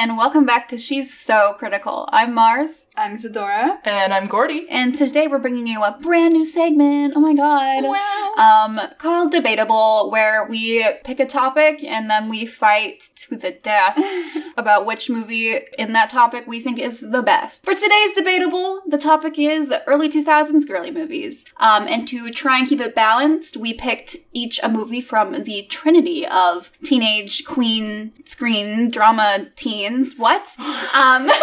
and welcome back to She's So Critical. I'm Mars, I'm Zadora. And I'm Gordy. and today we're bringing you a brand new segment. Oh my god. Wow. Um, called Debatable, where we pick a topic and then we fight to the death about which movie in that topic we think is the best. For today's Debatable, the topic is early 2000s girly movies. Um, and to try and keep it balanced, we picked each a movie from the trinity of teenage queen screen drama teens. What? Um,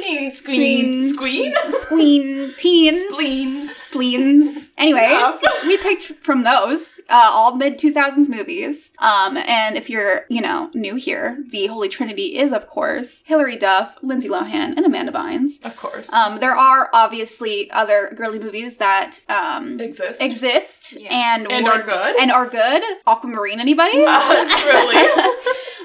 Teen screen. Screen. Squeen? Squeen teens. Spleen. spleens. Anyways, Yeah. we picked from those uh, all mid 2000s movies. Um, and if you're, you know, new here, the Holy Trinity is, of course, Hilary Duff, Lindsay Lohan, and Amanda Bynes. Of course. Um, there are obviously other girly movies that um, Exist. exist Yeah. and And would- are good? and are good. Aquamarine, anybody? Uh, truly.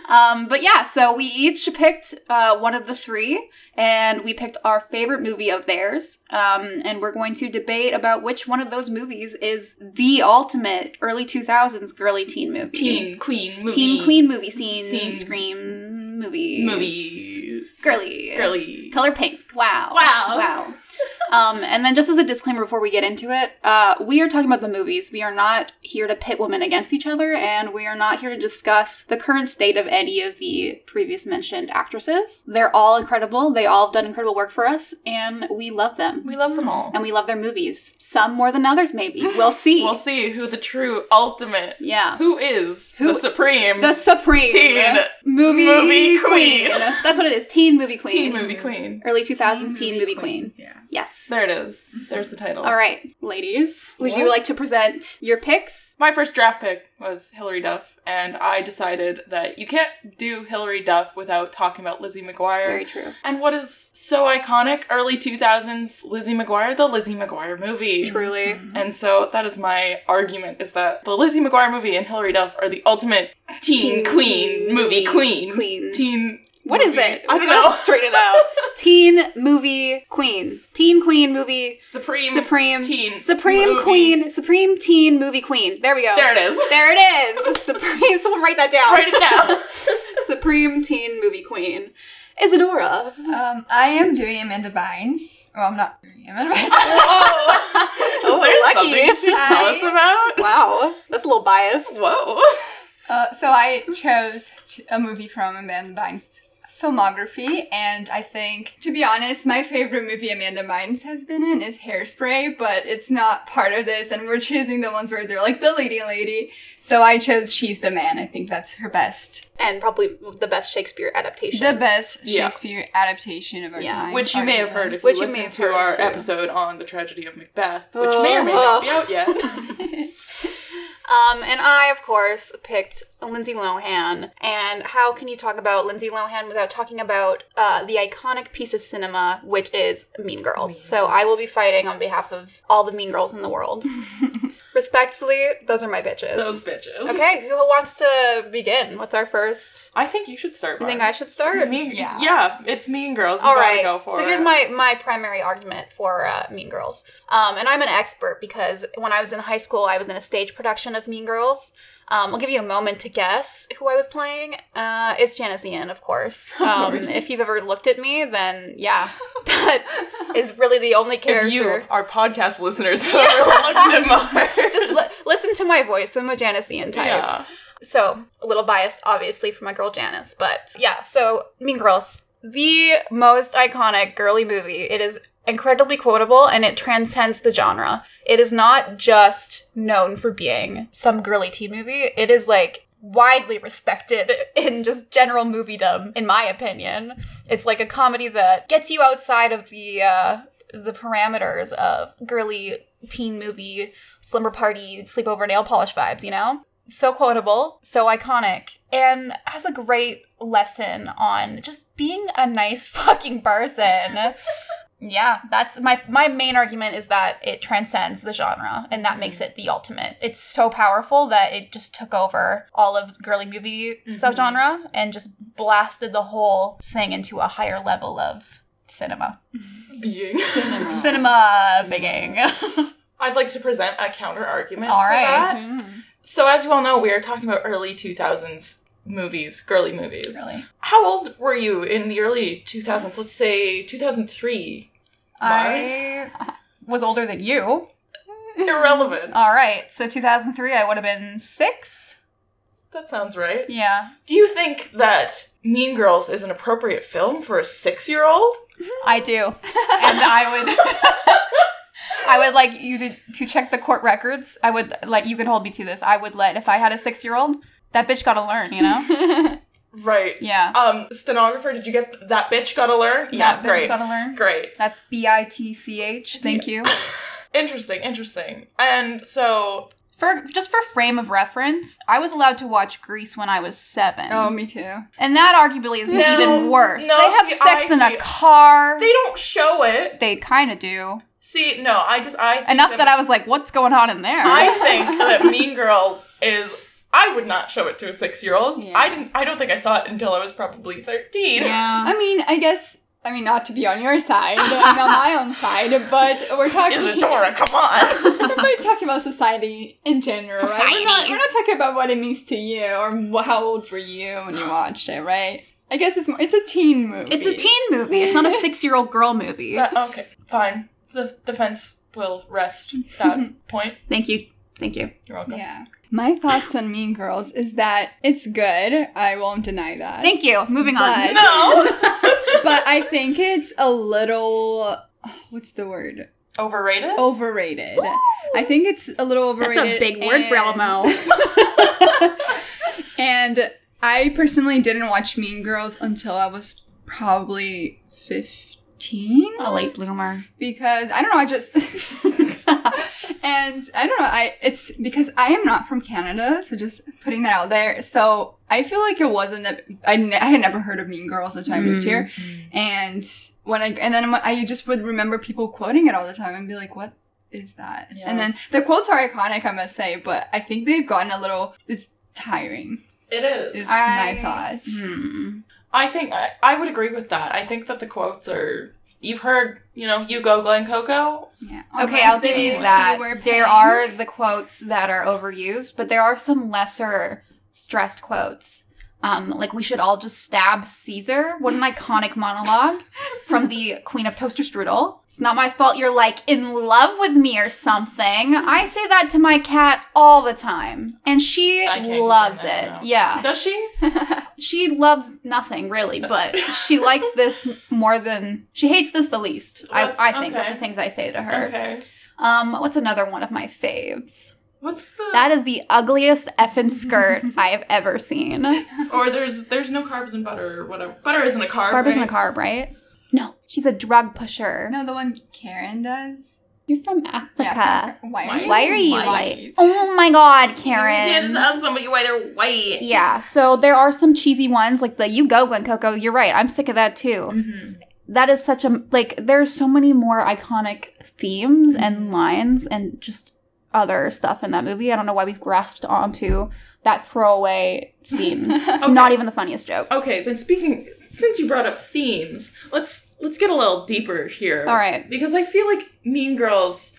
Um, but yeah, so we each picked uh, one of the three, and we picked our favorite movie of theirs. Um, and we're going to debate about which one of those movies is the ultimate early 2000s girly teen movie. Teen queen movie. Teen queen movie scene, Scene. scream movies. Movies. Girly. Girly. Color pink. Wow. Wow. Wow. um, and then just as a disclaimer before we get into it, uh, we are talking about the movies. We are not here to pit women against each other, and we are not here to discuss the current state of any of the previous mentioned actresses. They're all incredible. They all have done incredible work for us, and we love them. We love them all. and we love their movies. Some more than others, maybe. We'll see. We'll see who the true ultimate. Yeah. Who is Who- the supreme The Supreme Teen movie, movie queen. queen. That's what it is. Teen movie queen. teen movie queen? Early 2000s teen, movie, queen. Yeah. Yes. There it is. There's the title. All right, ladies. Would you like to present your picks? My first draft pick was Hilary Duff, and I decided that you can't do Hilary Duff without talking about Lizzie McGuire. Very true. And what is so iconic? Early 2000s Lizzie McGuire, the Lizzie McGuire movie. Truly. Mm-hmm. And so that is my argument is that the Lizzie McGuire movie and Hilary Duff are the ultimate teen, queen movie queen. Queen. Teen What is movie- it? I don't know. Straighten it out. Teen movie queen. Teen queen movie Supreme supreme teen supreme movie. queen supreme teen movie queen. There we go. There it is. There it is. Supreme. Someone write that down. Write it down. supreme teen movie queen. Isadora. Um, I am doing Amanda Bynes. Well, I'm not doing Amanda Bynes. Oh, is there lucky. something you should tell us about? Wow, that's a little biased. Whoa. uh, so I chose t- a movie from Amanda Bynes' filmography, and I think, to be honest, my favorite movie Amanda Bynes has been in is Hairspray, but it's not part of this, and we're choosing the ones where they're like the leading lady. So I chose She's the Man. I think that's her best, And probably the best Shakespeare adaptation. the best Yeah. Shakespeare adaptation of our Yeah. time. Which you may have heard if Which you you may listened have to heard, our too. episode on the tragedy of Macbeth, which may or may oh. not be out yet. Um, and I, of course, picked Lindsay Lohan. And how can you talk about Lindsay Lohan without talking about uh, the iconic piece of cinema, which is Mean Girls? So I will be fighting on behalf of all the Mean Girls in the world. Respectfully, those are my bitches. Those bitches. Okay, who wants to begin? What's our first? I think you should start. You think I should start? Mean, Yeah. yeah. it's Mean Girls. You All go for so it. here's my my primary argument for uh, Mean Girls. Um, and I'm an expert because when I was in high school, I was in a stage production of Mean Girls. Um, I'll give you a moment to guess who I was playing. Uh, it's Janis Ian, of course. Um, course. If you've ever looked at me, then yeah, that is really the only character. If you, our podcast listeners, have ever looked at Mars. Just li- listen to my voice. I'm a Janis Ian type. yeah. So, a little biased, obviously, for my girl Janis. But yeah, so Mean Girls. The most iconic girly movie. It is incredibly quotable and it transcends the genre. It is not just known for being some girly teen movie, it is like widely respected in just general moviedom, in my opinion. It's like a comedy that gets you outside of the, uh, the parameters of girly teen movie, slumber party, sleepover nail polish vibes, you know? so quotable, so iconic, and has a great lesson on just being a nice fucking person. Yeah, that's my my main argument is that it transcends the genre and that makes it the ultimate. It's so powerful that it just took over all of girly movie subgenre and just blasted the whole thing into a higher level of cinema. Being. Cinema. Cinema bigging. I'd like to present a counter argument all to right. that. Mhm. So, as you all know, we are talking about early 2000s movies, girly movies. Really. How old were you in the early 2000s? Let's say 2003. I was older than you. Irrelevant. All right. So 2003, I would have been six. That sounds right. Yeah. Do you think that Mean Girls is an appropriate film for a six year old? I do. And I would. I would like you to, to check the court records. I would like you can hold me to this. I would let if I had a six year old, that bitch got to learn. You know? Right. Yeah. Um, stenographer, did you get that bitch gotta learn? Yeah, that bitch great. got to learn. Great. That's B I T C H. Thank you. Interesting, interesting. And so, For just for frame of reference, I was allowed to watch Grease when I was seven. Oh, me too. and that arguably is No, even worse. no, they have see, sex I in a car. they don't show it. They kind of do. See, no, I just, I think Enough that I was like, "What's going on in there?" I think that Mean Girls is. I would not show it to a six-year-old. Yeah. I didn't. I don't think I saw it until I was probably thirteen. yeah. I mean, I guess. I mean, not to be on your side, I'm on my own side, but we're talking. Isadora, come on. we're talking about society in general, right? We're not, we're not talking about what it means to you or wh- how old were you when you watched it, right? I guess it's more, it's a teen movie. It's a teen movie. It's not a six-year-old girl movie. Uh, okay, fine. The defense will rest that point. Thank you. Thank you. You're welcome. Yeah. My thoughts on Mean Girls is that it's good. I won't deny that. Thank you. Moving on. But- No. But I think it's a little. What's the word? Overrated. Overrated. I think it's a little overrated. That's overrated. a big word, and- Brelmo. And I personally didn't watch Mean Girls until I was probably 15. a late bloomer. Because I don't know, I just. And I don't know, I it's because I am not from Canada, so just putting that out there. So I feel like it wasn't a, I, ne- I had never heard of Mean Girls until I moved here. And when I and then I just would remember people quoting it all the time and be like, "What is that?" Yeah. And then the quotes are iconic, I must say, but I think they've gotten a little it's tiring. It is. Is I- my thoughts. Hmm. I think I, I would agree with that. I think that the quotes are. You've heard, you know, you go Glen Coco. Yeah. Okay, I'll Unless give you that. There are the quotes that are overused, but there are some lesser stressed quotes. Um, like we should all just stab Caesar. What an iconic monologue from the Queen of Toaster Strudel. It's not my fault you're like in love with me or something. I say that to my cat all the time, and she loves it. that, no. Yeah, Does she? she loves nothing really, but she likes this more than she hates this the least. I, That's- I think of the things I say to her. Okay. Um, what's another one of my faves? What's the? That is the ugliest effing skirt I have ever seen. or there's there's no carbs in butter or whatever. Butter isn't a carb. Barb isn't a carb, right? No, she's a drug pusher. No, the one Karen does. You're from Africa. Yeah. Why are you? Why are you White. white? Oh my god, Karen! You can't just ask somebody why they're white. Yeah, so there are some cheesy ones like the you go Glen Coco. You're right. I'm sick of that too. Mm-hmm. That is such a like there's so many more iconic themes and lines and just other stuff in that movie. I don't know why we've grasped onto that throwaway scene. It's Okay. not even the funniest joke. Okay, then speaking since you brought up themes, let's let's get a little deeper here. All right. Because I feel like Mean Girls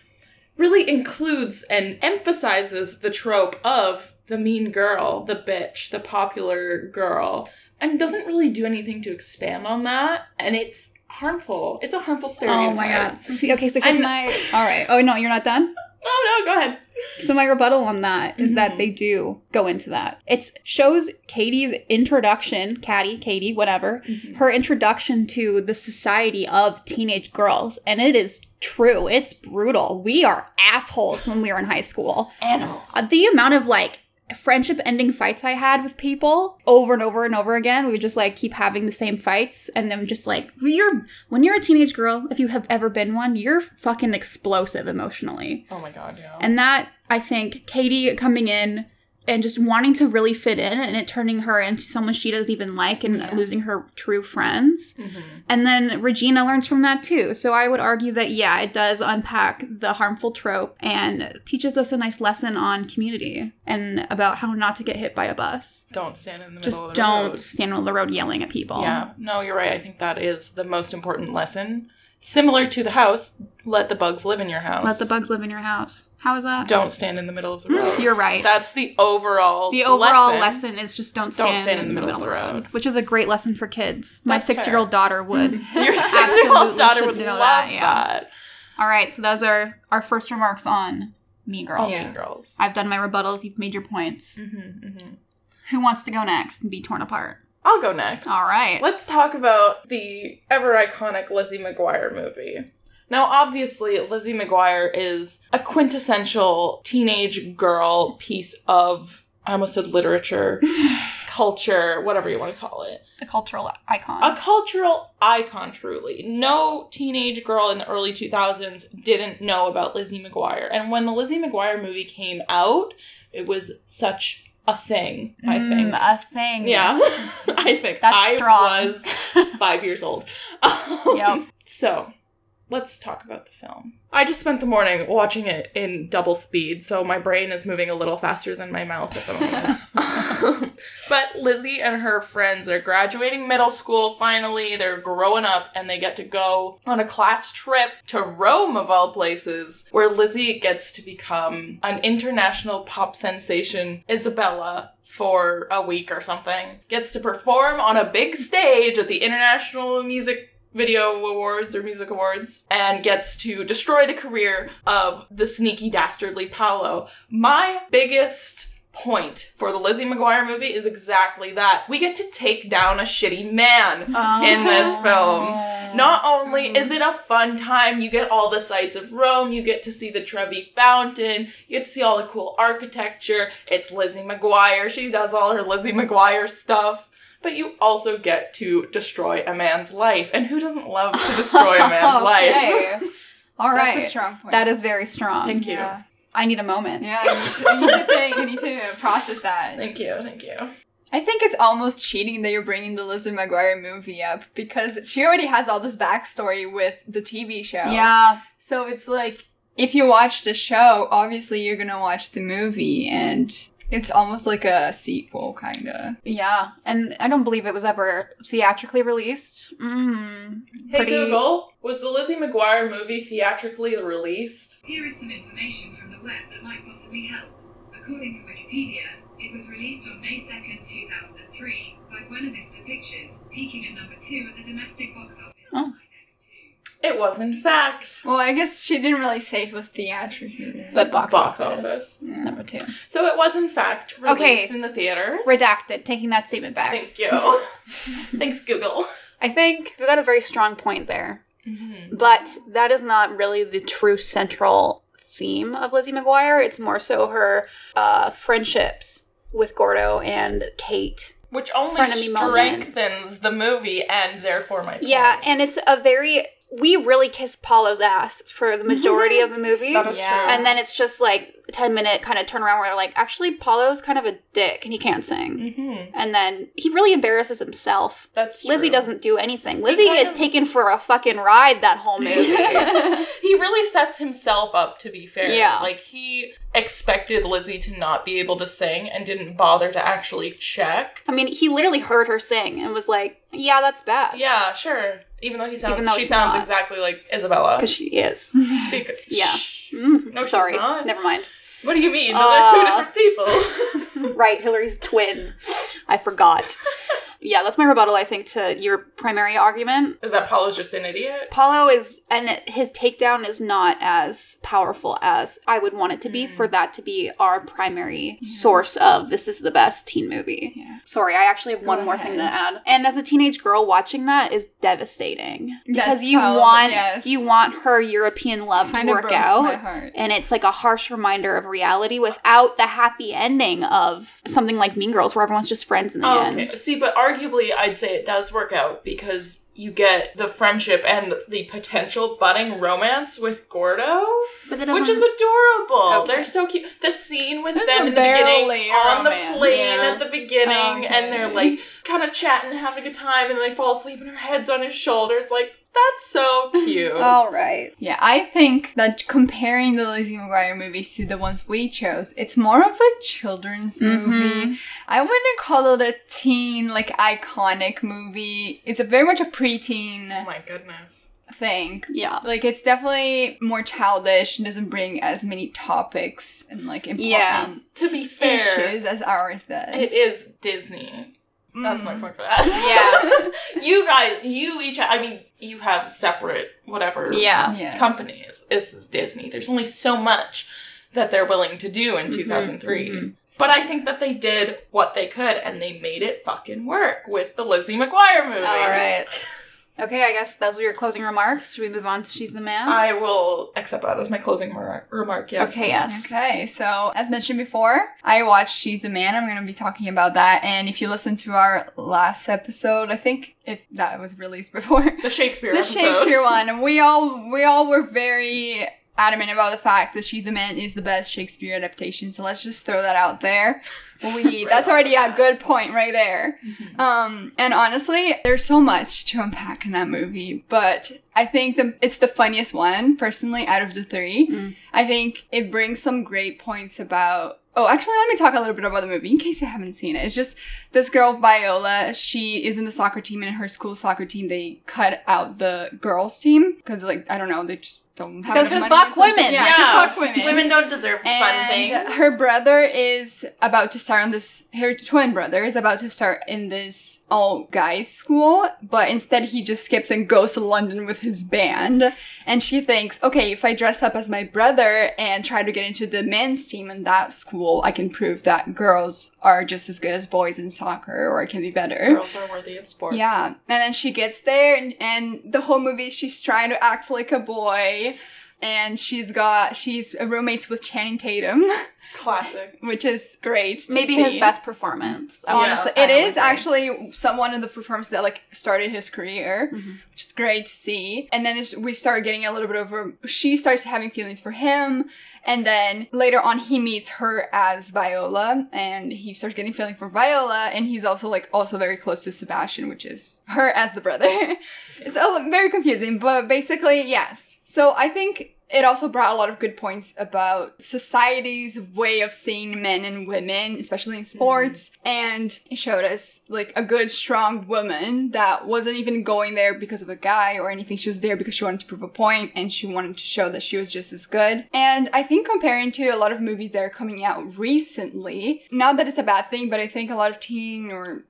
really includes and emphasizes the trope of the mean girl, the bitch, the popular girl, and doesn't really do anything to expand on that. And it's harmful. It's a harmful stereotype. Oh my god. See, okay, so I'm- my all right. Oh no, you're not done. Oh no, go ahead. So my rebuttal on that is that they do go into that. It shows Katie's introduction, Caddy, Katie, whatever, her introduction to the society of teenage girls, and it is true. It's brutal. We are assholes when we were in high school. Animals. Uh, the amount of like friendship ending fights I had with people over and over and over again. We would just like keep having the same fights and then just like you're when you're a teenage girl, if you have ever been one, you're fucking explosive emotionally. oh my god, yeah. And that I think Katie coming in and just wanting to really fit in and it turning her into someone she doesn't even like and Yeah. losing her true friends. Mhm. And then Regina learns from that too. So I would argue that, yeah, it does unpack the harmful trope and teaches us a nice lesson on community and about how not to get hit by a bus. Don't stand in the middle Just of the don't stand on the road yelling at people. Yeah, no, you're right. I think that is the most important lesson Similar to the house, let the bugs live in your house. Let the bugs live in your house. How is that? Don't stand in the middle of the road. You're right. That's the overall the overall lesson. is just don't stand, don't stand in, the middle, of the road, road. which is a great lesson for kids. My That's six year old daughter would. Your six-year-old Absolutely daughter would know love that, yeah. that. All right, so those are our first remarks on Mean Girls. Yeah. Girls. I've done my rebuttals. You've made your points. Mm-hmm, Who wants to go next and be torn apart? I'll go next. All right. Let's talk about the ever iconic Lizzie McGuire movie. Now, obviously, Lizzie McGuire is a quintessential teenage girl piece of, I almost said literature, culture, whatever you want to call it. The cultural icon. A cultural icon, truly. No teenage girl in the early 2000s didn't know about Lizzie McGuire. And when the Lizzie McGuire movie came out, it was such a thing, I Mm, think. a thing. Yeah, I think That's I strong. was five years old. Yep. So, let's talk about the film. I just spent the morning watching it in double speed, so my brain is moving a little faster than my mouth at the moment. but Lizzie and her friends are graduating middle school finally. They're growing up and they get to go on a class trip to Rome, of all places, where Lizzie gets to become an international pop sensation, Isabella, for a week or something. Gets to perform on a big stage at the International Music Video Awards or Music Awards and gets to destroy the career of the sneaky dastardly Paolo. My biggest point for the Lizzie McGuire movie is exactly that. We get to take down a shitty man Oh. in this film. Not only is it a fun time, you get all the sights of Rome, you get to see the Trevi Fountain, you get to see all the cool architecture. It's Lizzie McGuire. She does all her Lizzie McGuire stuff. But you also get to destroy a man's life. And who doesn't love to destroy a man's life? Okay. All right. That's a strong point. That is very strong. Thank you. Yeah. I need a moment. Yeah, I need, to, I need to think. I need to process that. Thank you, thank you. I think it's almost cheating that you're bringing the Lizzie McGuire movie up because she already has all this backstory with the TV show. Yeah. So it's like, if you watch the show, obviously you're gonna watch the movie, and it's almost like a sequel, kinda. Yeah. And I don't believe it was ever theatrically released. Mm. Hey Pretty- Google, was the Lizzie McGuire movie theatrically released? Here is some information from the web that might possibly help. According to Wikipedia, it was released on May 2nd, 2003, by Buena Vista Pictures, peaking at number two at the domestic box office Oh. on IDEX 2. It was, in fact. Well, I guess she didn't really say it was theatrically. But box, Box office. office. is Number two. So it was, in fact, released Okay. in the theaters. Redacted. Taking that statement back. Thank you. Thanks, Google. I think we got a very strong point there. Mm-hmm. But that is not really the true central theme of Lizzie McGuire. It's more so her uh, friendships with Gordo and Kate. Which only Frenemy moments. strengthens the movie and therefore my point. Yeah, and it's a very. We really kiss Paolo's ass for the majority of the movie. That is Yeah. true. And then it's just like a 10 minute kind of turnaround where they're like, actually, Paolo's kind of a dick and he can't sing. Mm-hmm. And then he really embarrasses himself. That's Lizzie doesn't do anything. Lizzie is of- taken for a fucking ride that whole movie. He really sets himself up to be fair. Yeah. Like he expected Lizzie to not be able to sing and didn't bother to actually check. I mean, he literally heard her sing and was like, "Yeah, that's bad." Yeah, sure. Even though he sounds though she sounds not. exactly like Isabella. because she is. Because- Yeah. Mm, No, she's sorry, not. never mind. What do you mean? Those are two Uh, different people. right, Hilary's twin. I forgot. yeah, that's my rebuttal. I think to your primary argument. Is that Paolo's just an idiot? Paolo is, and his takedown is not as powerful as I would want it to be hmm. for that to be our primary hmm. source of this is the best teen movie. Yeah. Sorry, I actually have one Go more thing to add. And as a teenage girl, watching that is devastating because That's you how- want yes. you want her European love Kind to work out. And it's like a harsh reminder of reality without the happy ending of something like Mean Girls, where everyone's just friends in the Oh, end. okay. See, but arguably, I'd say it does work out because you get the friendship and the potential budding romance with Gordo, But that which is adorable. Okay. They're so cute. The scene with This them in the beginning barely a on the plane Yeah. at the beginning, and they're like kind of chatting, having a good time, and then they fall asleep, and her head's on his shoulder. It's like that's so cute. All right. Yeah, I think that comparing the Lizzie McGuire movies to the ones we chose, it's more of a children's Mhm. movie. I wouldn't call it a teen, like, iconic movie. It's a very much a preteen. Oh my goodness. think. Yeah. Like it's definitely more childish and doesn't bring as many topics and like important Yeah. To be fair, issues as ours does. it is Disney. That's my Mm. point for that. Yeah. you guys, you each, I mean, you have separate whatever Yeah. Yes. companies. This is Disney. There's only so much that they're willing to do in 2003. mhm. But I think that they did what they could and they made it fucking work with the Lizzie McGuire movie. All right. Okay, I guess those were your closing remarks. Should we move on to She's the Man? I will accept that as my closing mar- remark, yes. Okay, yes. Okay, so as mentioned before, I watched She's the Man. I'm going to be talking about that. And if you listen to our last episode, I think if that was released before, The Shakespeare the episode. Shakespeare one, we all we all were very adamant about the fact that She's the Man is the best Shakespeare adaptation. So let's just throw that out there. We that's already a good point right there. Um, and honestly, there's so much to unpack in that movie, but I think the it's the funniest one personally out of the three. Mm. I think it brings some great points about. Oh, actually, let me talk a little bit about the movie in case you haven't seen it. It's just this girl Viola. She is in the soccer team, and in her school soccer team, they cut out the girls team because, like, I don't know, they just don't have Because money fuck women. Yeah, Yeah. 'cause fuck women. Women don't deserve fun And things. her brother is about to start on this, her twin brother is about to start in this all guys school, but instead he just skips and goes to London with his band. And she thinks, okay, if I dress up as my brother and try to get into the men's team in that school, I can prove that girls are just as good as boys in soccer or it can be better. Girls are worthy of sports. Yeah, and then she gets there, and, and the whole movie she's trying to act like a boy, and she's got she's roommates with Channing Tatum, Classic. which is great. to Maybe see. his best performance. I Honestly, would- it I agree. actually some one of the performances that like started his career, mm-hmm. which is great to see. And then we start getting a little bit of a, she starts having feelings for him, and then later on he meets her as Viola, and he starts getting feeling for Viola, and he's also like also very close to Sebastian, which is her as the brother. it's a, very confusing, but basically yes. So I think it also brought a lot of good points about society's way of seeing men and women, especially in sports. And it showed us like a good, strong woman that wasn't even going there because of a guy or anything. She was there because she wanted to prove a point and she wanted to show that she was just as good. And I think comparing to a lot of movies that are coming out recently, not that it's a bad thing, but I think a lot of teen or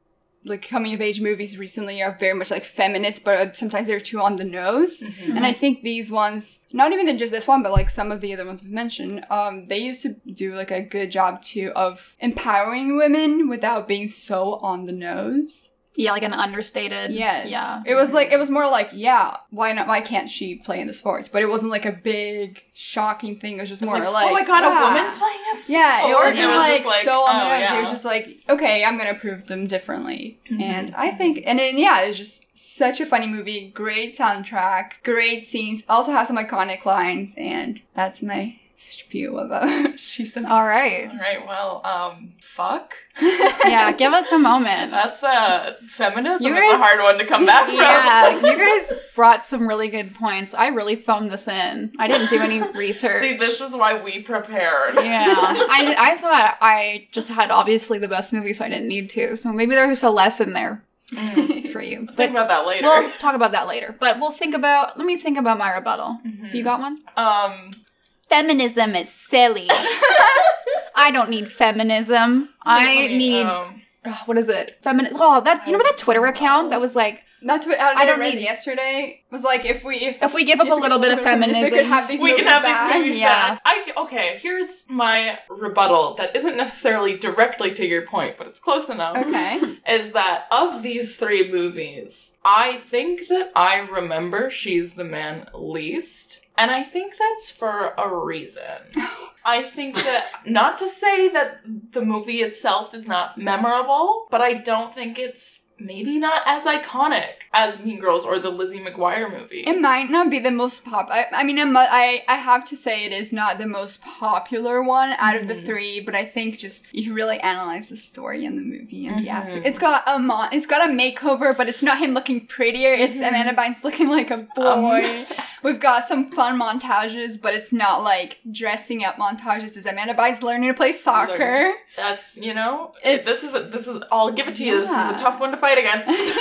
like coming of age movies recently are very much like feminist, but sometimes they're too on the nose. And I think these ones, not even just this one, but like some of the other ones we've mentioned, um, they used to do like a good job too of empowering women without being so on the nose. Yeah, like an understated. Yes. Yeah. It was like it was more like, yeah, why not why can't she play in the sports? But it wasn't like a big shocking thing. It was just It's more like, like, oh my god, wow. a woman's playing a sport. Yeah, it wasn't was like, just so on the nose. It was just like, okay, I'm gonna prove them differently. Mm-hmm. And I think, and then yeah, it's just such a funny movie. Great soundtrack, great scenes. Also has some iconic lines, and that's my spiel about she's the. All right. All right, well, um, fuck. Yeah, give us a moment. That's uh, feminism You is a guys- hard one to come back from. Yeah, you guys brought some really good points. I really phoned this in. I didn't do any research. See, this is why we prepared. yeah, I, I thought I just had obviously the best movie, so I didn't need to. So maybe there's a lesson there for you. Think But about that later. we'll talk about that later. But we'll think about. Let me think about my rebuttal. You got one? um, Feminism is silly. I don't need feminism. I let me, need. um, oh, what is it? Feminist. Oh, that you remember that Twitter account that was like, Not to, I, I don't read need- yesterday was like if we if we give up a we little bit of feminism, feminism, we could have these we can have back. these movies Yeah. back. I, okay, here's my rebuttal that isn't necessarily directly to your point, but it's close enough. Okay. Is that of these three movies, I think that I remember She's the Man least. And I think that's for a reason. I think that, not to say that the movie itself is not memorable, but I don't think it's maybe not as iconic as Mean Girls or the Lizzie McGuire movie. It might not be the most pop. I, I mean, I, mu- I I have to say it is not the most popular one out of the Mm-hmm. three. But I think just if you really analyze the story and the movie and the Mm-hmm. aspect, it's got a mon- it's got a makeover, but it's not him looking prettier. It's Mm-hmm. Amanda Bynes looking like a Um, boy. We've got some fun montages, but it's not like dressing up montages. It's Amanda Bynes learning to play soccer. Learning. That's you know, It's- this is a, this is. I'll give it to you. This is a tough one to fight against.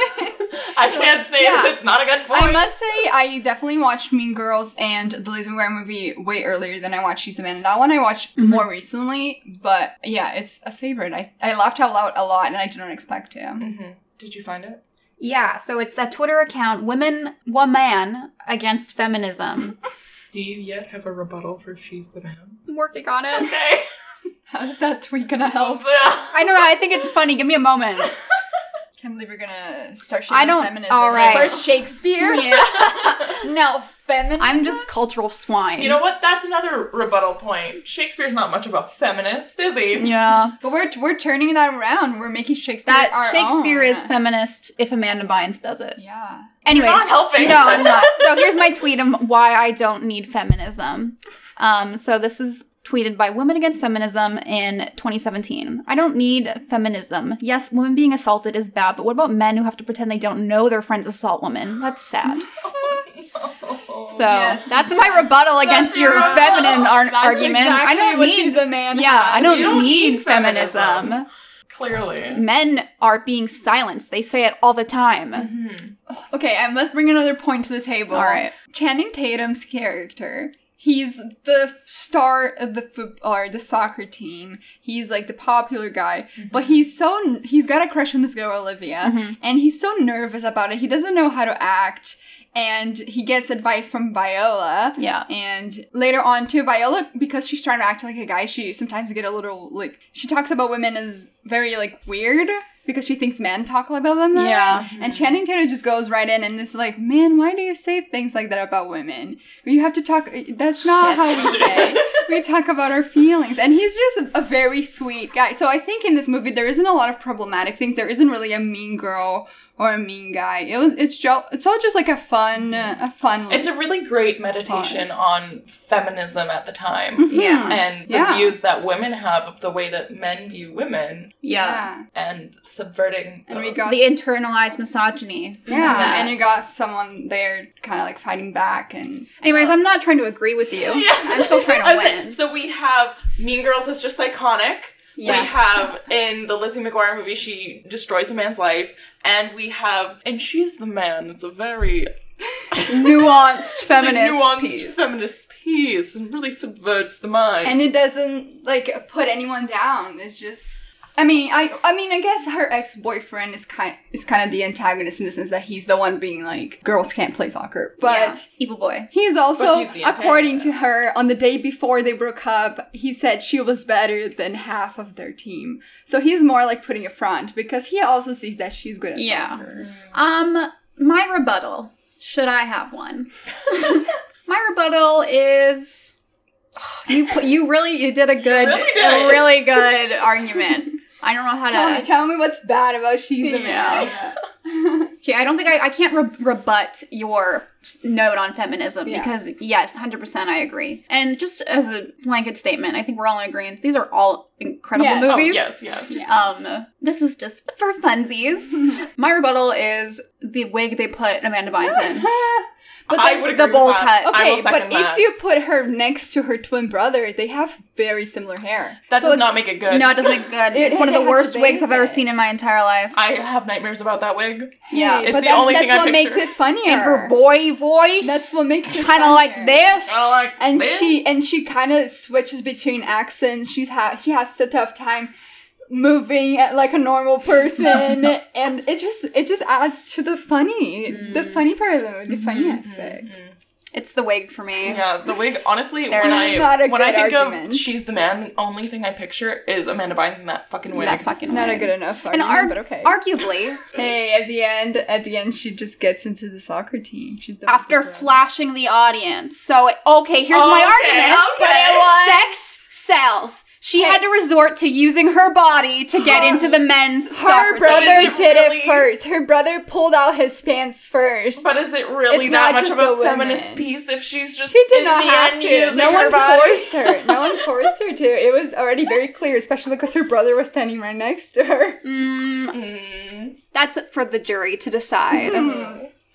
I can't say yeah. it's not a good point. I must say, I definitely watched Mean Girls and the Lizzie McGuire movie way earlier than I watched She's a Man. And that one I watched more recently, but yeah, it's a favorite. I, I laughed out loud a lot and I did not expect to. Mm-hmm. Did you find it? Yeah, so it's that Twitter account, Women, One Man Against Feminism. Do you yet have a rebuttal for She's the Man? I'm working on it. Okay. How's that tweet gonna help? I don't know, I think it's funny. Give me a moment. Can't believe we're gonna start I don't- feminism. all right. First Shakespeare. Yeah. now feminism. I'm just cultural swine. You know what? That's another rebuttal point. Shakespeare's not much of a feminist, is he? Yeah. But we're we're turning that around. We're making Shakespeare That our Shakespeare own. is feminist if Amanda Bynes does it. Yeah. Anyways, not helping. No, I'm not. So here's my tweet on why I don't need feminism. Um, so this is tweeted by Women Against Feminism in 2017. I don't need feminism. Yes, women being assaulted is bad, but what about men who have to pretend they don't know their friends assault women? That's sad. So Yes, that's my rebuttal against your your feminine ar- That's argument. I exactly don't what need the man. Yeah, I don't, don't need, need feminism. feminism. Clearly. Men are being silenced. They say it all the time. Mm-hmm. Okay, I must bring another point to the table. All right. Channing Tatum's character. He's the star of the foot or the soccer team. He's like the popular guy, mm-hmm. but he's so he's got a crush on this girl Olivia, mm-hmm. and he's so nervous about it. He doesn't know how to act, and he gets advice from Viola. Yeah. And later on too, Viola, because she's trying to act like a guy, she sometimes get a little like she talks about women as very like weird because she thinks men talk about them. that Yeah. way. And Channing Tatum just goes right in and is like, "Man, why do you say things like that about women? You have to talk. That's not how we say. we talk about our feelings." And he's just a, very sweet guy. So I think in this movie there isn't a lot of problematic things. There isn't really a mean girl or a mean guy. It was. It's jo- It's all just like a fun, a fun. It's a really great meditation on feminism at the time. Mm-hmm. Yeah. And the Yeah. views that women have of the way that men view women Yeah. and subverting And we got The internalized misogyny. Yeah, That. and you got someone there kind of like fighting back and Anyways, I'm not trying to agree with you. yeah. I'm still trying to was saying, win. so we have Mean Girls is just iconic. Yeah. We have in the Lizzie McGuire movie, she destroys a man's life, and we have, and she's the man. It's a very Nuanced feminist nuanced piece. feminist piece, and really subverts the mind. and it doesn't like put anyone down. It's just I mean, I I mean, I guess her ex-boyfriend is kind is kind of the antagonist in the sense that he's the one being like girls can't play soccer. But Yeah. evil boy. He's also, he's according to her, on the day before they broke up, he said she was better than half of their team. So he's more like putting a front because he also sees that she's good at Yeah. soccer. Um, my rebuttal. Should I have one? my rebuttal is you. You really you did a good, really a really good argument. I don't know how Tell me, to. tell me what's bad about she's the man. Yeah. Okay, I don't think I, I can't re- rebut your note on feminism Yeah. because yes, hundred percent, I agree. And just as a blanket statement, I think we're all in agreement. These are all incredible Yes. oh, movies. yes, yes. Um, this is just for funsies. My rebuttal is the wig they put Amanda Bynes in. But I would agree the bowl with that. cut. I Okay, will but second if you put her next to her twin brother, they have very similar hair. that So does not make it good. No, it doesn't look good. It- It's one of the they had to worst wigs base I've ever seen in my entire life. I have nightmares about that wig. yeah, Hey, It's but the that- only that's thing I what makes picture. it funnier. and her boy voice. That's what makes it kind of like this. Kinda like and this. she and she kind of switches between accents. She's ha- she has a tough time moving at like a normal person, and it just it just adds to the funny, the mm. funny part of the movie, the funny mm-hmm. aspect. Mm-hmm. It's the wig for me. Yeah, the wig. Honestly, They're when I not a when I think argument. of she's the man, the only thing I picture is Amanda Bynes in that fucking wig. That fucking Not a good enough And argument, arg- but okay. arguably, hey, at the end, at the end, she just gets into the soccer team. She's the after flashing the audience. So okay, here's my Okay, argument. okay. Sex sells. She had to resort to using her body to get into the men's Her soccer brother team. it did really- it first. Her brother pulled out his pants first. But is it really It's that not much just of a the feminist women. piece if she's just She did in not the have end to. using No her one body? forced her. No one forced her to. It was already very clear, especially because her brother was standing right next to her. Mm, Mm. that's for the jury to decide.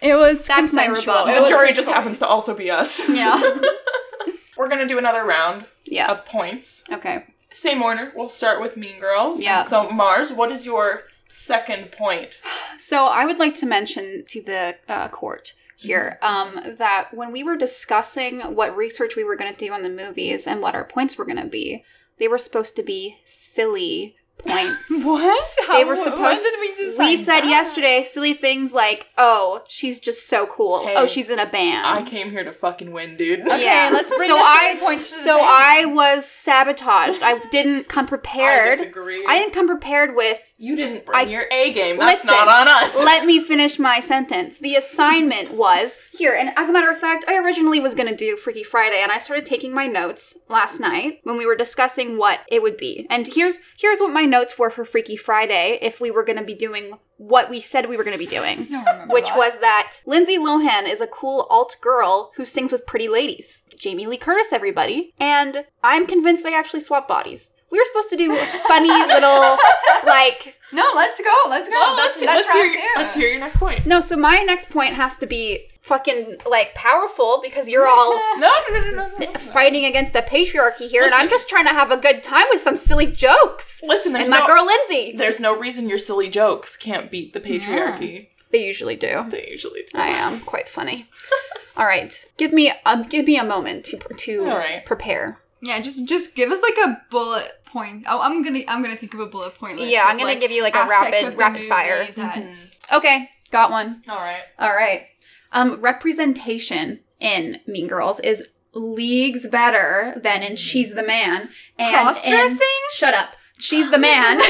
It was That's my consensual. rebuttal. It The was jury her just choice. happens to also be us. yeah. We're gonna do another round Yeah. of points. Okay. Same order. We'll start with Mean Girls. Yeah. So Mars, what is your second point. So I would like to mention to the uh, court here um, that when we were discussing what research we were going to do on the movies and what our points were going to be, they were supposed to be silly points. What? They were supposed. We we said that? yesterday silly things like, "Oh, she's just so cool. Oh, hey, oh, she's in a band." I came here to fucking win, dude. Okay, Yeah. let's bring So the I- points to the So table. I was sabotaged. I didn't come I prepared. disagree. I didn't come prepared with You didn't bring I- your A game. That's Listen, not on us. Let me finish my sentence. The assignment was here, and as a matter of fact, I originally was going to do Freaky Friday, and I started taking my notes last night when we were discussing what it would be. And here's here's what my notes were for Freaky Friday if we were going to be doing what we said we were going to be doing. I don't remember Which that. was that Lindsay Lohan is a cool alt girl who sings with pretty ladies. Jamie Lee Curtis, everybody. And I'm convinced they actually swap bodies. We were supposed to do funny little, like, No, let's go. Let's go. Well, that's let's, that's let's, hear, two. let's hear your next point. No, so my next point has to be fucking like powerful because you're all No, no, no, no, no, no. fighting against the patriarchy here, and I'm just trying to have a good time with some silly jokes. Listen, there's And my no, girl Lindsay. there's no reason your silly jokes can't beat the patriarchy. They usually do. They usually do. I am quite funny. all right, give me um, give me a moment to to All right. prepare. Yeah, just just give us like a bullet point. Oh, I'm gonna I'm gonna think of a bullet point. List Yeah, I'm gonna give you, like, a rapid- rapid fire. That Okay, got one. All right. All right. Um, representation in Mean Girls is leagues better than in She's the Man. And Cross-dressing? in- shut up. She's the Man.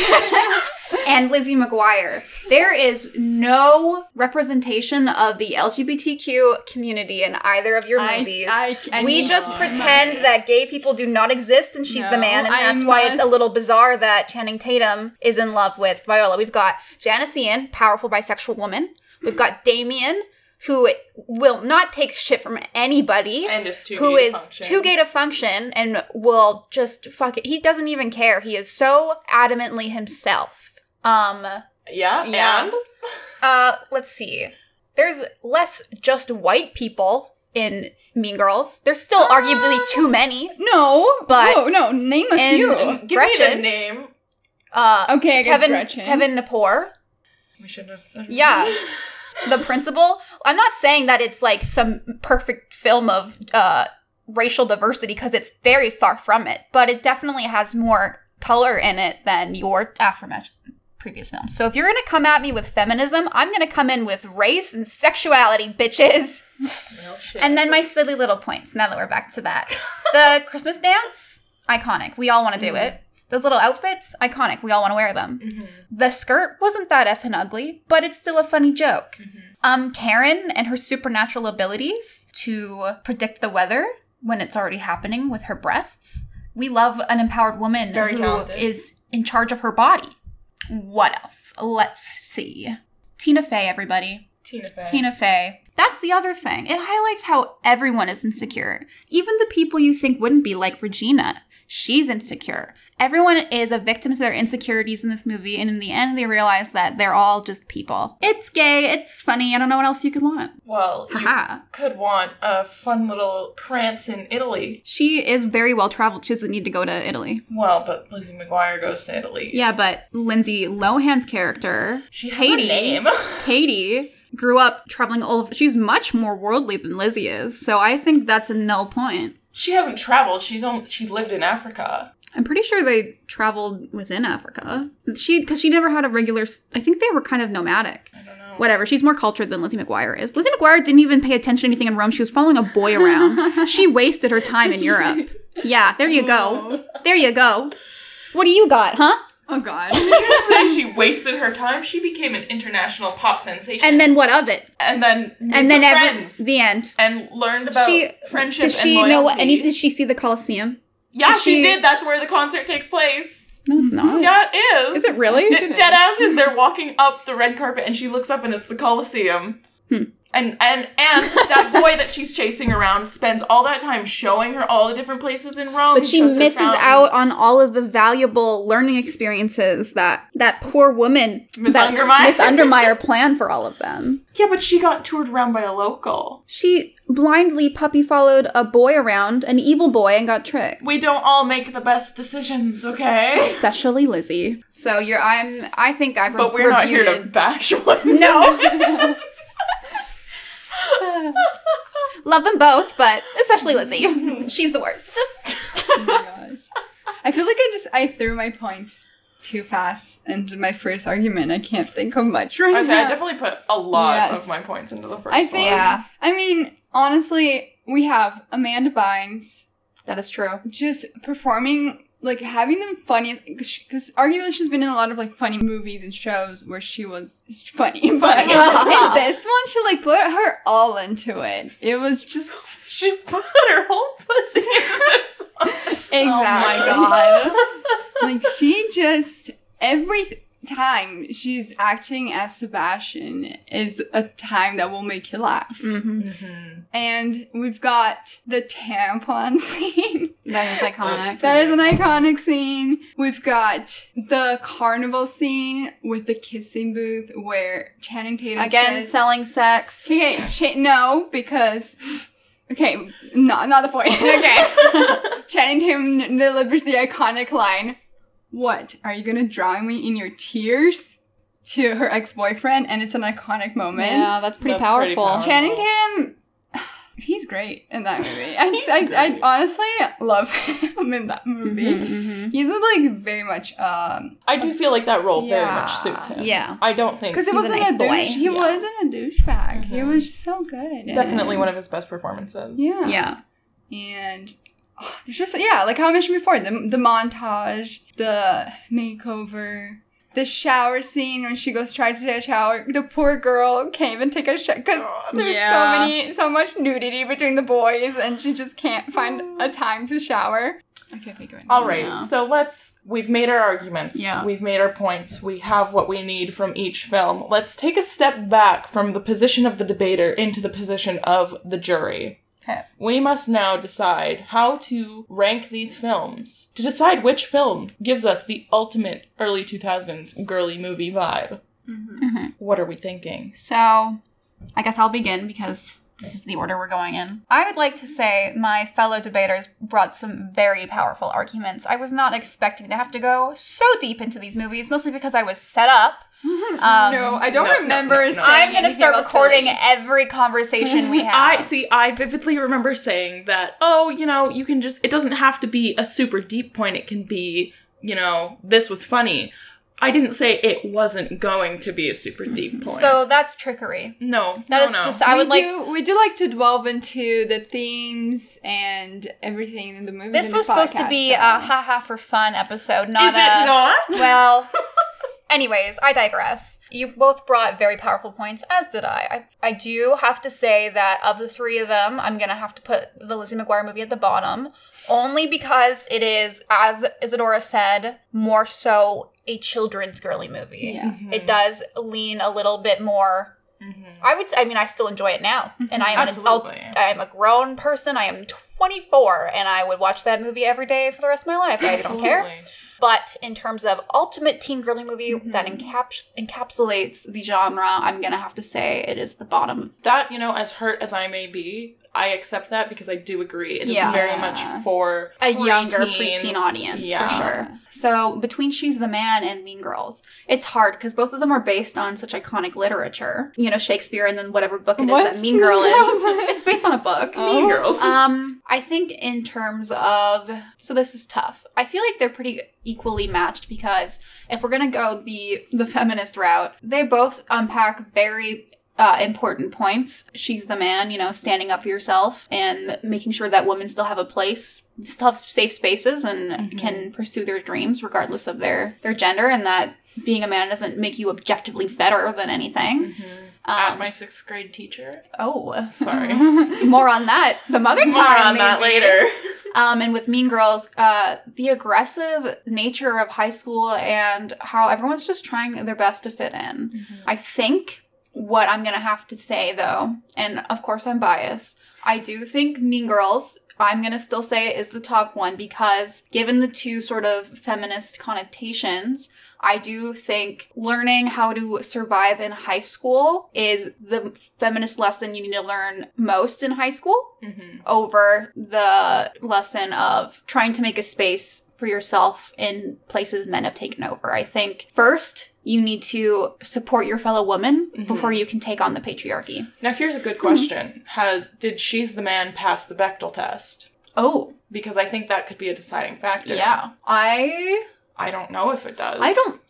and Lizzie McGuire. There is no representation of the LGBTQ community in either of your I- movies. I- I we just to. pretend that gay people do not exist and she's the man, and that's why it's a little bizarre that Channing Tatum is in love with Viola. We've got Janis Ian, powerful bisexual woman. We've got Damian, who will not take shit from anybody. And is too who gay is function. too gay to function and will just fuck it. He doesn't even care. He is so adamantly himself. Um, Yeah, Yeah. and uh, let's see. There's less just white people in Mean Girls. There's still arguably too many. no, But- oh, no, name a and- few. give me Gretchen. the name. Uh, Okay, I guess Kevin Gretchen. Kevin Gnapoor, We should have. Yeah. the principal. I'm not saying that it's like some perfect film of uh, racial diversity because it's very far from it, but it definitely has more color in it than your aforementioned previous films. So if you're gonna come at me with feminism, I'm gonna come in with race and sexuality, bitches. Well. And then my silly little points. Now that we're back to that, the Christmas dance, iconic. We all want to do it. Those little outfits, iconic. We all want to wear them. Mhm. The skirt wasn't that effing ugly, but it's still a funny joke. Um, Karen and her supernatural abilities to predict the weather when it's already happening with her breasts. We love an empowered woman Very who talented. is in charge of her body. What else? Let's see. Tina Fey, everybody. Tina Fey. Tina Fey. That's the other thing. It highlights how everyone is insecure. Even the people you think wouldn't be, like Regina. She's insecure. Everyone is a victim to their insecurities in this movie, and in the end, they realize that they're all just people. It's gay, it's funny, I don't know what else you could want. Well, you could want a fun little prance in Italy. She is very well traveled. She doesn't need to go to Italy. Well, but Lizzie McGuire goes to Italy. Yeah, but Lindsay Lohan's character, She Katie, name. Katie, grew up traveling all over. She's much more worldly than Lizzie is, so I think that's a null point. she hasn't traveled. She's only she lived in Africa. I'm pretty sure they traveled within Africa. She because she never had a regular. I think they were kind of nomadic. I don't know. Whatever. She's more cultured than Lizzie McGuire is. Lizzie McGuire didn't even pay attention to anything in Rome. She was following a boy around. she wasted her time in Europe. Yeah, there you go. Oh. There you go. What do you got, huh? Oh God. You're gonna say she wasted her time. She became an international pop sensation. And then what of it? and then And then some every, friends the end. and learned about She friendship Did she and know loyalty. any? Did she see the Colosseum? Yeah, she, she- did. That's where the concert takes place. No, it's not. Yeah, it is. Is it really? It, dead ass is they're walking up the red carpet and she looks up and it's the Coliseum. Hmm. And and and that boy that she's chasing around spends all that time showing her all the different places in Rome. But she misses out on all of the valuable learning experiences that that poor woman, Miss Ungermeyer? Miss Ungermeyer planned for all of them. Yeah, but she got toured around by a local. She blindly puppy followed a boy around, an evil boy, and got tricked. We don't all make the best decisions, okay? Especially Lizzie. So you're I'm I think I've But we're not here to bash one. No. Love them both, but especially Lizzie. She's the worst. Oh my gosh. I feel like I just I threw my points too fast into my first argument. I can't think of much right I say I definitely put a lot Yes. of my points into the first I think. one. Yeah. I mean, honestly, we have Amanda Bynes That is true. just performing like having them funny because arguably she's been in a lot of like funny movies and shows where she was funny but in this one she like put her all into it it was just She put her whole pussy in this one. Exactly. oh my god like she just every time she's acting as sebastian is a time that will make you laugh Mm-hmm. and we've got the tampon scene That is iconic. That is an iconic scene. We've got the carnival scene with the kissing booth where Channing Tatum Again, says, selling sex. Okay, cha- no, because okay, no, not the point. Okay, Channing Tatum delivers the iconic line, "What are you gonna drown me in your tears?" to her ex boyfriend, and it's an iconic moment. Yeah, that's pretty That's pretty powerful. powerful. Channing Tatum, he's great in that movie. I, just- I, I honestly love him in that movie. Mhm, He's like very much um I do feel like that role very much suits him. Yeah. I don't think because it wasn't nice a, boy. He Yeah. wasn't a douchebag. He Mhm. was just so good. definitely And- one of his best performances. Yeah. Yeah. And there's just yeah, like how I mentioned before, the the montage, the makeover. The shower scene when she goes try to take a shower, the poor girl can't even take a shower because there's Yeah. so many, so much nudity between the boys, and she just can't find a time to shower. I can't think of it. All right, Yeah. so let's. We've made our arguments. Yeah. We've made our points. We have what we need from each film. Let's take a step back from the position of the debater into the position of the jury. Okay. We must now decide how to rank these films to decide which film gives us the ultimate early 2000s girly movie vibe. Mhm. What are we thinking? So, I guess I'll begin because this is the order we're going in. I would like to say my fellow debaters brought some very powerful arguments. I was not expecting to have to go so deep into these movies, mostly because I was set up. Um, no, I don't no, no, remember. no, no. saying I'm gonna start recording silly. every conversation we have. I see. I vividly remember saying that. Oh, you know, you can just. It doesn't have to be a super deep point. It can be, you know, this was funny. I didn't say it wasn't going to be a super deep point. So that's trickery. no, That no, is no. just I would we like. do, we do like to delve into the themes and everything in the movie. This was supposed to be a haha for fun episode, not Is it a. not? Well, anyways, I digress. You both brought very powerful points, as did I. I. I do have to say that of the three of them, I'm gonna have to put the Lizzie McGuire movie at the bottom, only because it is, as Isadora said, more so a children's girly movie. Yeah. Mm-hmm. It does lean a little bit more. Mm-hmm. I would. s- I mean, I still enjoy it now, mm-hmm. and I am an adult. Absolutely. I am a grown person. I am 24, and I would watch that movie every day for the rest of my life. I don't care. Absolutely. But in terms of ultimate teen girly movie that mm-hmm. encaps- encapsulates the genre, I'm gonna have to say it is the bottom. That you know, as hurt as I may be, I accept that because I do agree. It is Yeah. very much for A younger preteens. preteen audience Yeah. for sure. So between She's the Man and Mean Girls, it's hard because both of them are based on such iconic literature. You know, Shakespeare and then whatever book it is What's that Mean Girl is—it's based on a book. Mean Girls. Um, I think in terms of so this is tough. I feel like they're pretty equally matched because if we're gonna go the the feminist route, they both unpack very uh, important points. She's the man, you know, standing up for yourself and making sure that women still have a place, still have safe spaces, and can pursue their dreams regardless of their their gender, and that being a man doesn't make you objectively better than anything. At Um, my sixth grade teacher. oh, Sorry. more on that some other time. More on that later. Um, and with Mean Girls, uh, the aggressive nature of high school and how everyone's just trying their best to fit in. I think what I'm gonna have to say though, and of course I'm biased. I do think Mean Girls. I'm gonna still say it is the top one because given the two sort of feminist connotations, I do think learning how to survive in high school is the feminist lesson you need to learn most in high school Mm-hmm. over the lesson of trying to make a space for yourself in places men have taken over. I think first you need to support your fellow woman before you can take on the patriarchy. Now here's a good question: Has did she's the man pass the Bechdel test? Oh, Because I think that could be a deciding factor. yeah. I I don't know if it does. I don't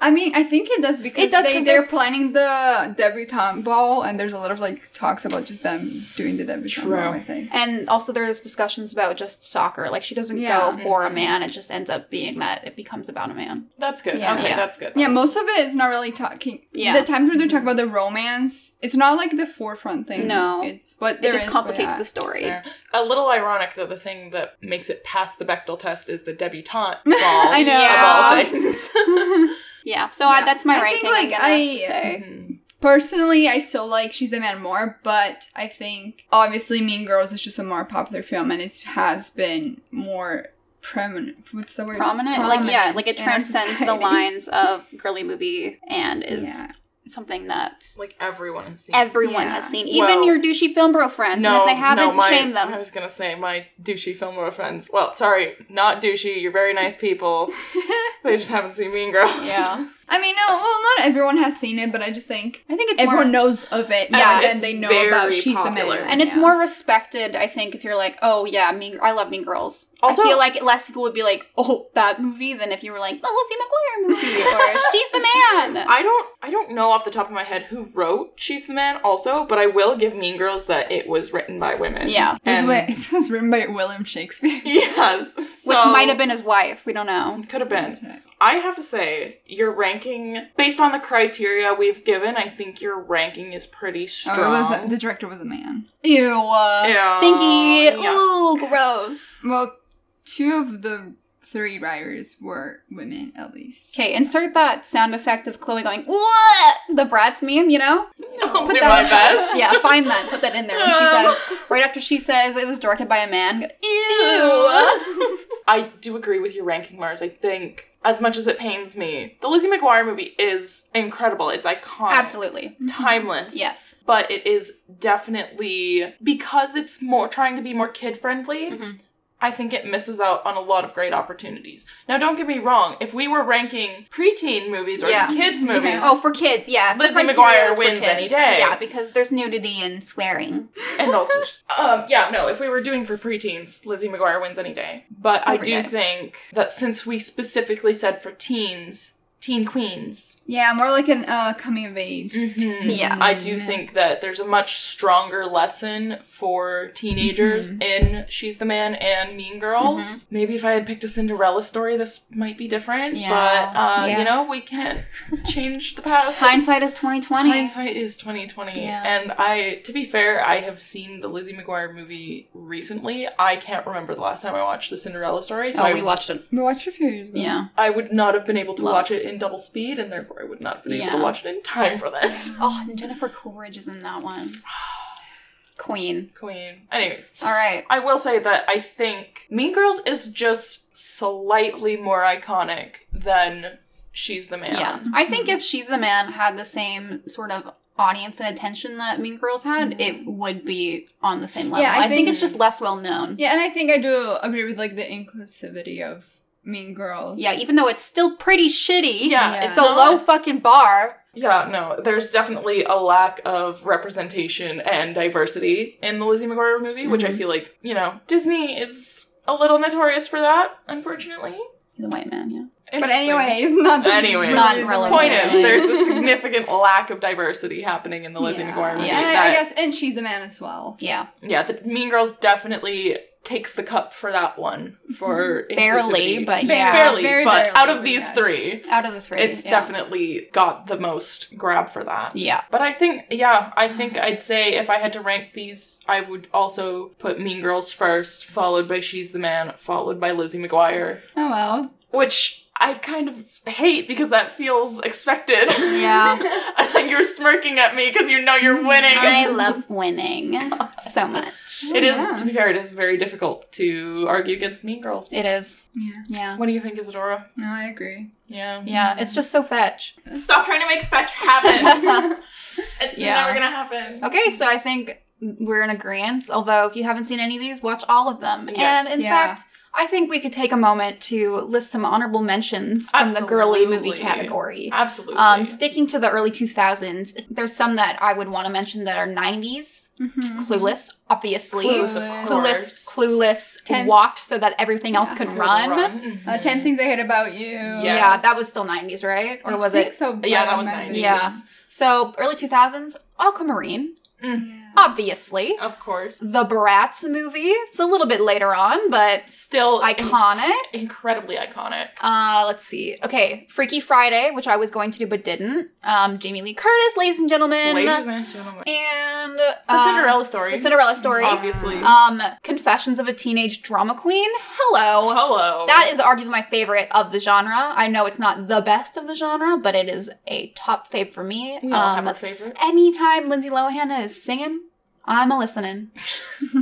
I mean, I think it does because It does they, 'cause they're there's- planning the debutante ball, and there's a lot of like talks about just them doing the debutante True. ball. I think. and also there's discussions about just soccer. Like she doesn't Yeah. go for a man, it just ends up being that it becomes about a man. That's good. Yeah. Okay, Yeah. that's good. Yeah, most of it is not really talking. Yeah. the times where they talk about the romance, it's not like the forefront thing. No. it's but It just is- complicates yeah. the story. Fair. A little ironic though, the thing that makes it past the Bechdel test is the debutante ball. I know. Of all things. Yeah, so I, Yeah. that's my I ranking. think, like, I- say. Mhm. Personally, I still like She's the Man more, but I think obviously Mean Girls is just a more popular film, and it has been more prominent. What's the word? prominent. Like yeah, like it transcends the lines of girly movie and is Yeah. Something that Like everyone has seen. everyone Yeah. has seen, even Well, your douchey film bro friends. no, and if they haven't, no, my, shame them. I was gonna say my douchey film bro friends. Well, sorry, not douchey. You're very nice people. they just haven't seen Mean Girls. Yeah, I mean, no, well, not everyone has seen it, but I just think I think it's everyone more, knows of it. Yeah, Yeah, it's and they know very about She's popular. the Man, and it's yeah. more respected. I think if you're like, oh yeah, Mean, I love Mean Girls. Also- I feel like less people would be like, oh that movie, than if you were like, oh Lizzie McGuire movie or She's the Man. I don't I don't know off the top of my head who wrote She's the Man also, but I will give Mean Girls that it was written by women. Yeah. It was, And- it was written by William Shakespeare. Yes. Which might have been his wife. We don't know. Could have been. I have to say, your ranking, based on the criteria we've given, I think your ranking is pretty strong. Oh, it was a, the director was a man. Ew, uh, Yeah. stinky. Yeah. Ooh, gross. Well, two of the three writers were women, at least. Okay, insert that sound effect of Chloe going, what? The Bratz meme, you know? I'll Put do that- my best. yeah, find that. Put that in there when she says, right after she says it was directed by a man. go, Ew. I do agree with your ranking, Mars. I think, as much as it pains me, the Lizzie McGuire movie is incredible. It's iconic. Absolutely. Timeless. Yes. But it is definitely, because it's more trying to be more kid friendly, Mhm. I think it misses out on a lot of great opportunities. Now, don't get me wrong. If we were ranking preteen movies or Yeah. kids movies, Oh, for kids, yeah. Lizzie McGuire wins any day. Yeah, because there's nudity and swearing. and also, um, yeah, no, if we were doing for preteens, Lizzie McGuire wins any day. But I do day. think that since we specifically said for teens, teen queens, Yeah, more like an uh, coming of age. Yeah. I do think that there's a much stronger lesson for teenagers in She's the Man and Mean Girls. Maybe if I had picked a Cinderella story, this might be different. Yeah. But uh, Yeah. you know, we can't change the past. Hindsight is 2020. Hindsight is twenty twenty, Yeah. and I, to be fair, I have seen the Lizzie McGuire movie recently. I can't remember the last time I watched the Cinderella story, so Oh, I, we watched it. We watched a few years ago. Yeah. I would not have been able to Love. watch it in double speed, and therefore I would not have been able Yeah. to watch it in time for this. Oh, and Jennifer Coolidge is in that one. Queen. Queen. Anyways, All right. I will say that I think Mean Girls is just slightly more iconic than She's the Man. Yeah. I think if She's the Man had the same sort of audience and attention that Mean Girls had, mm-hmm. it would be on the same level. Yeah, I I, think, think- it's just less well known. Yeah, and I think I do agree with like the inclusivity of Mean Girls. Yeah, even though it's still pretty shitty. Yeah, Yeah. It's a low fucking bar. Yeah, no, there's definitely a lack of representation and diversity in the Lizzie McGuire movie, which I Mhm. feel like, you know, Disney is a little notorious for that, unfortunately. The white man, yeah. But Interesting. anyways, not the Anyways. Not relevant. Point is, there's a significant lack of diversity happening in the Lizzie Yeah. McGuire movie. Yeah. And I, I guess, and she's a man as well. Yeah. yeah, the Mean Girls definitely takes the cup for that one for mm-hmm. Barely, but Barely, yeah. barely, very but barely, out of these yes. three, Out of the three. it's yeah. definitely got the most grab for that. Yeah. But I think, yeah, I think I'd say if I had to rank these, I would also put Mean Girls first, followed by She's the Man, followed by Lizzie McGuire. Oh well. Which I kind of hate because that feels expected. Yeah. I think you're smirking at me because you know you're mm-hmm. winning. I love winning so much. It is, Yeah. to be fair, it is very difficult to argue against Mean Girls. It is. Yeah. Yeah. What do you think, Isadora? No, I agree. Yeah. Yeah, it's just so fetch. Stop trying to make fetch happen. it's Yeah. never gonna happen. Okay, so I think we're in agreement. Although, if you haven't seen any of these, watch all of them. Yes. And in Yeah. fact, I think we could take a moment to list some honorable mentions from the girly movie category. Absolutely. Um, sticking to the early 2000s, there's some that I would want to mention that are 90s. Mm-hmm. Clueless, obviously. Clueless, of Clueless. Clueless. Clueless Ten- walked so that everything else could Could run. Mhm. Uh, Ten Things I Hate About You. Yeah. Yeah, that was still 90s, right? Or I was think it? So, Yeah, that was 90s. Yeah. So early 2000s, Aquamarine, Yeah. Obviously. Of course. The Bratz movie. It's a little bit later on, but Still iconic. in- incredibly iconic. Uh, let's see. Okay, Freaky Friday, which I was going to do but didn't. Um, Jamie Lee Curtis, ladies and gentlemen, Ladies and gentlemen. and The uh, Cinderella story. The Cinderella story. Obviously. Um, Confessions of a Teenage Drama Queen. Hello. Hello. That is arguably my favorite of the genre. I know it's not the best of the genre, but it is a top fave for me. we all have Um, our favorites. anytime Lindsay Lohan is singing, I'm a listening.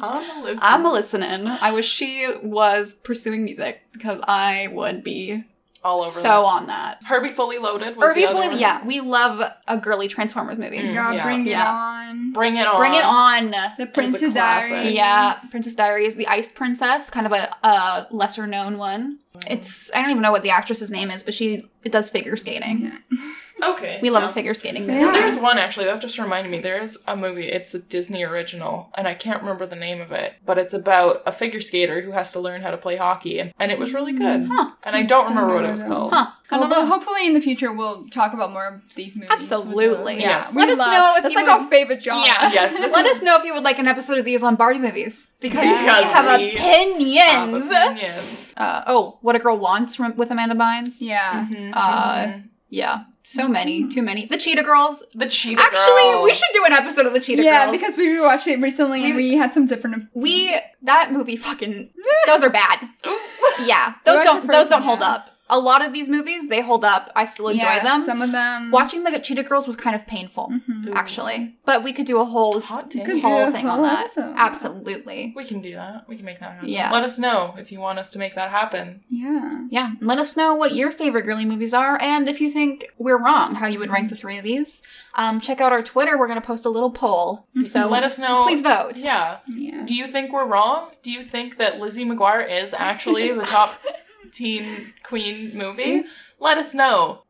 I'm a listener. I'm a listening. I wish she was pursuing music because I would be all over. so on that. Herbie Fully Loaded. Was Or the if other one. yeah, we love a girly Transformers movie. Mm. God, Yeah. bring it Yeah. on. Bring it on. Bring it on. The Princess classic. Diaries. Yeah, Princess Diaries, The Ice Princess, kind of a, a lesser known one. It's I don't even know what the actress's name is, but she it does figure skating. Okay. We love yeah. a figure skating movie. Yeah. There's one actually that just reminded me. There is a movie. It's a Disney original, and I can't remember the name of it. But it's about a figure skater who has to learn how to play hockey, and, and it was really good. Huh. And I don't remember what it was called. Huh. I Well, don't but know. hopefully in the future we'll talk about more of these movies. Absolutely. Yeah, Yes. we Let us love- know if that's you like would- our favorite genre. Yeah. Yes, Let is- us know if you would like an episode of these Lombardi movies because Yeah. we have we opinions. Yes. Uh, oh, What a Girl Wants from, with Amanda Bynes. Yeah. Mhm, Uh, mhm. Yeah, so many, mm. too many. The Cheetah Girls. the Cheetah Actually, we should do an episode of the Cheetah yeah, Girls. because we rewatched it recently and we had some different. we that movie fucking those are bad. Yeah, those don't those don't hold yeah. up. A lot of these movies they hold up. I still enjoy yeah, them. Some of them. Watching the Cheetah Girls was kind of painful, Mhm. actually. But we could do a whole Hot take. Could do whole a thing on that. episode. Absolutely. We can do that. We can make that happen. Yeah. Let us know if you want us to make that happen. Yeah. Yeah, let us know what your favorite girly movies are, and if you think we're wrong, how you would rank the three of these. Um, check out our Twitter. We're gonna post a little poll, so Let us know. please vote. Yeah. Yeah. Do you think we're wrong? Do you think that Lizzie McGuire is actually the top teen queen movie? Let us know.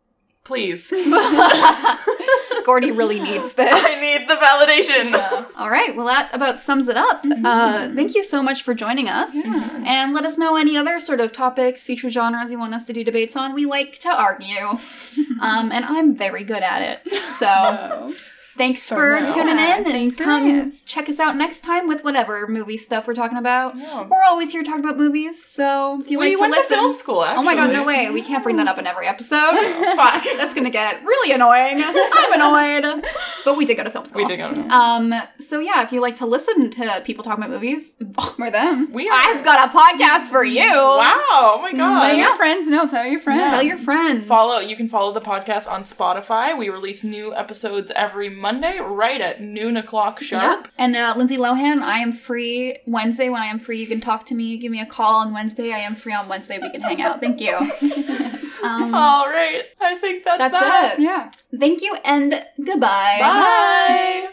Please. Gordy really needs this. I need the validation. All right, well, that about sums it up. Uh, thank you so much for joining us. Yeah. And let us know any other sort of topics, future genres you want us to do debates on. We like to argue. um, and I'm very good at it. So. Thanks So for no. tuning Yeah, in and thanks for come us. check us out next time with whatever movie stuff we're talking about. Yeah. We're always here talking about movies, so if you we like to went listen. to film school, actually. Oh my god, no way. We can't bring that up in every episode. Fuck. That's gonna get really annoying. I'm annoyed. But we did go to film school. We did go to Um, so yeah, if you like to listen to people talk about movies, Or them. We are. I've got a podcast for you. Wow. Oh my god. your friends know. Tell your friends. Tell your friends. Follow you can follow the podcast on Spotify. We release new episodes every Monday, right at noon o'clock sharp. Yep. And uh, Lindsay Lohan, I am free Wednesday. When I am free, you can talk to me. Give me a call on Wednesday. I am free on Wednesday. We can hang out. Thank you. Um, All right. I think that's, that's that. it. Yeah. Thank you and goodbye. Bye.